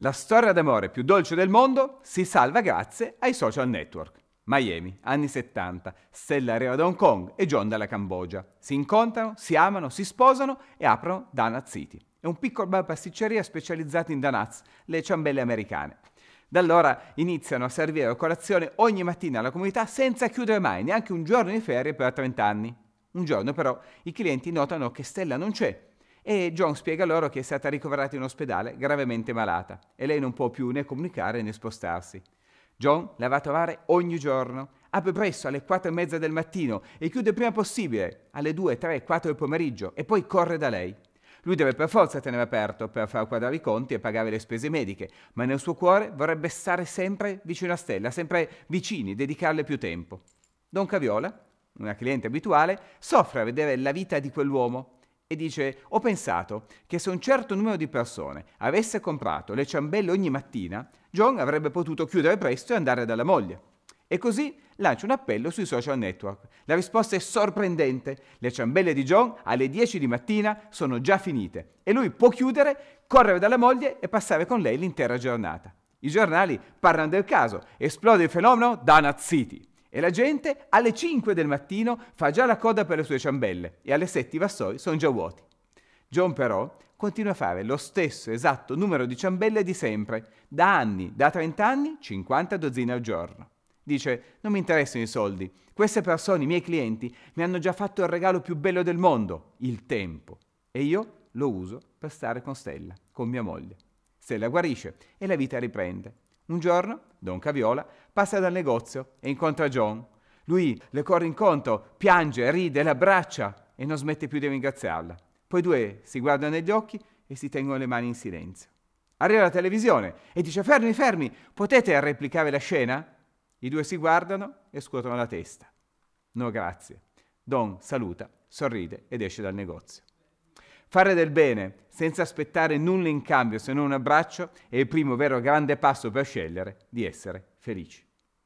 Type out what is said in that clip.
La storia d'amore più dolce del mondo si salva grazie ai social network. Miami, anni 70. Stella arriva da Hong Kong e John dalla Cambogia. Si incontrano, si amano, si sposano e aprono Donut City. È un piccolo bar pasticceria specializzato in donuts, le ciambelle americane. Da allora iniziano a servire colazione ogni mattina alla comunità senza chiudere mai, neanche un giorno di ferie per 30 anni. Un giorno però i clienti notano che Stella non c'è e John spiega loro che è stata ricoverata in ospedale gravemente malata e lei non può più né comunicare né spostarsi. John la va a trovare ogni giorno, apre presto alle quattro e mezza del mattino e chiude prima possibile alle 2, 3, 4 del pomeriggio e poi corre da lei. Lui deve per forza tenere aperto per far quadrare i conti e pagare le spese mediche, ma nel suo cuore vorrebbe stare sempre vicino a Stella, sempre vicini, dedicarle più tempo. Don Caviola, una cliente abituale, soffre a vedere la vita di quell'uomo e dice ho pensato che se un certo numero di persone avesse comprato le ciambelle ogni mattina, John avrebbe potuto chiudere presto e andare dalla moglie. E così lancia un appello sui social network. La risposta è sorprendente. Le ciambelle di John alle 10 di mattina sono già finite e lui può chiudere, correre dalla moglie e passare con lei l'intera giornata. I giornali parlano del caso, esplode il fenomeno Donut City. E la gente alle 5 del mattino fa già la coda per le sue ciambelle e alle 7 i vassoi sono già vuoti. John però continua a fare lo stesso esatto numero di ciambelle di sempre, da anni, da 30 anni, 50 dozzine al giorno. Dice, non mi interessano i soldi, queste persone, i miei clienti, mi hanno già fatto il regalo più bello del mondo, il tempo. E io lo uso per stare con Stella, con mia moglie. Stella guarisce e la vita riprende. Un giorno, Don Caviola passa dal negozio e incontra John. Lui le corre incontro, piange, ride, l'abbraccia e non smette più di ringraziarla. Poi due si guardano negli occhi e si tengono le mani in silenzio. Arriva la televisione e dice fermi, fermi, potete replicare la scena? I due si guardano e scuotono la testa. No, grazie. Don saluta, sorride ed esce dal negozio. Fare del bene senza aspettare nulla in cambio se non un abbraccio è il primo vero grande passo per scegliere di essere felici.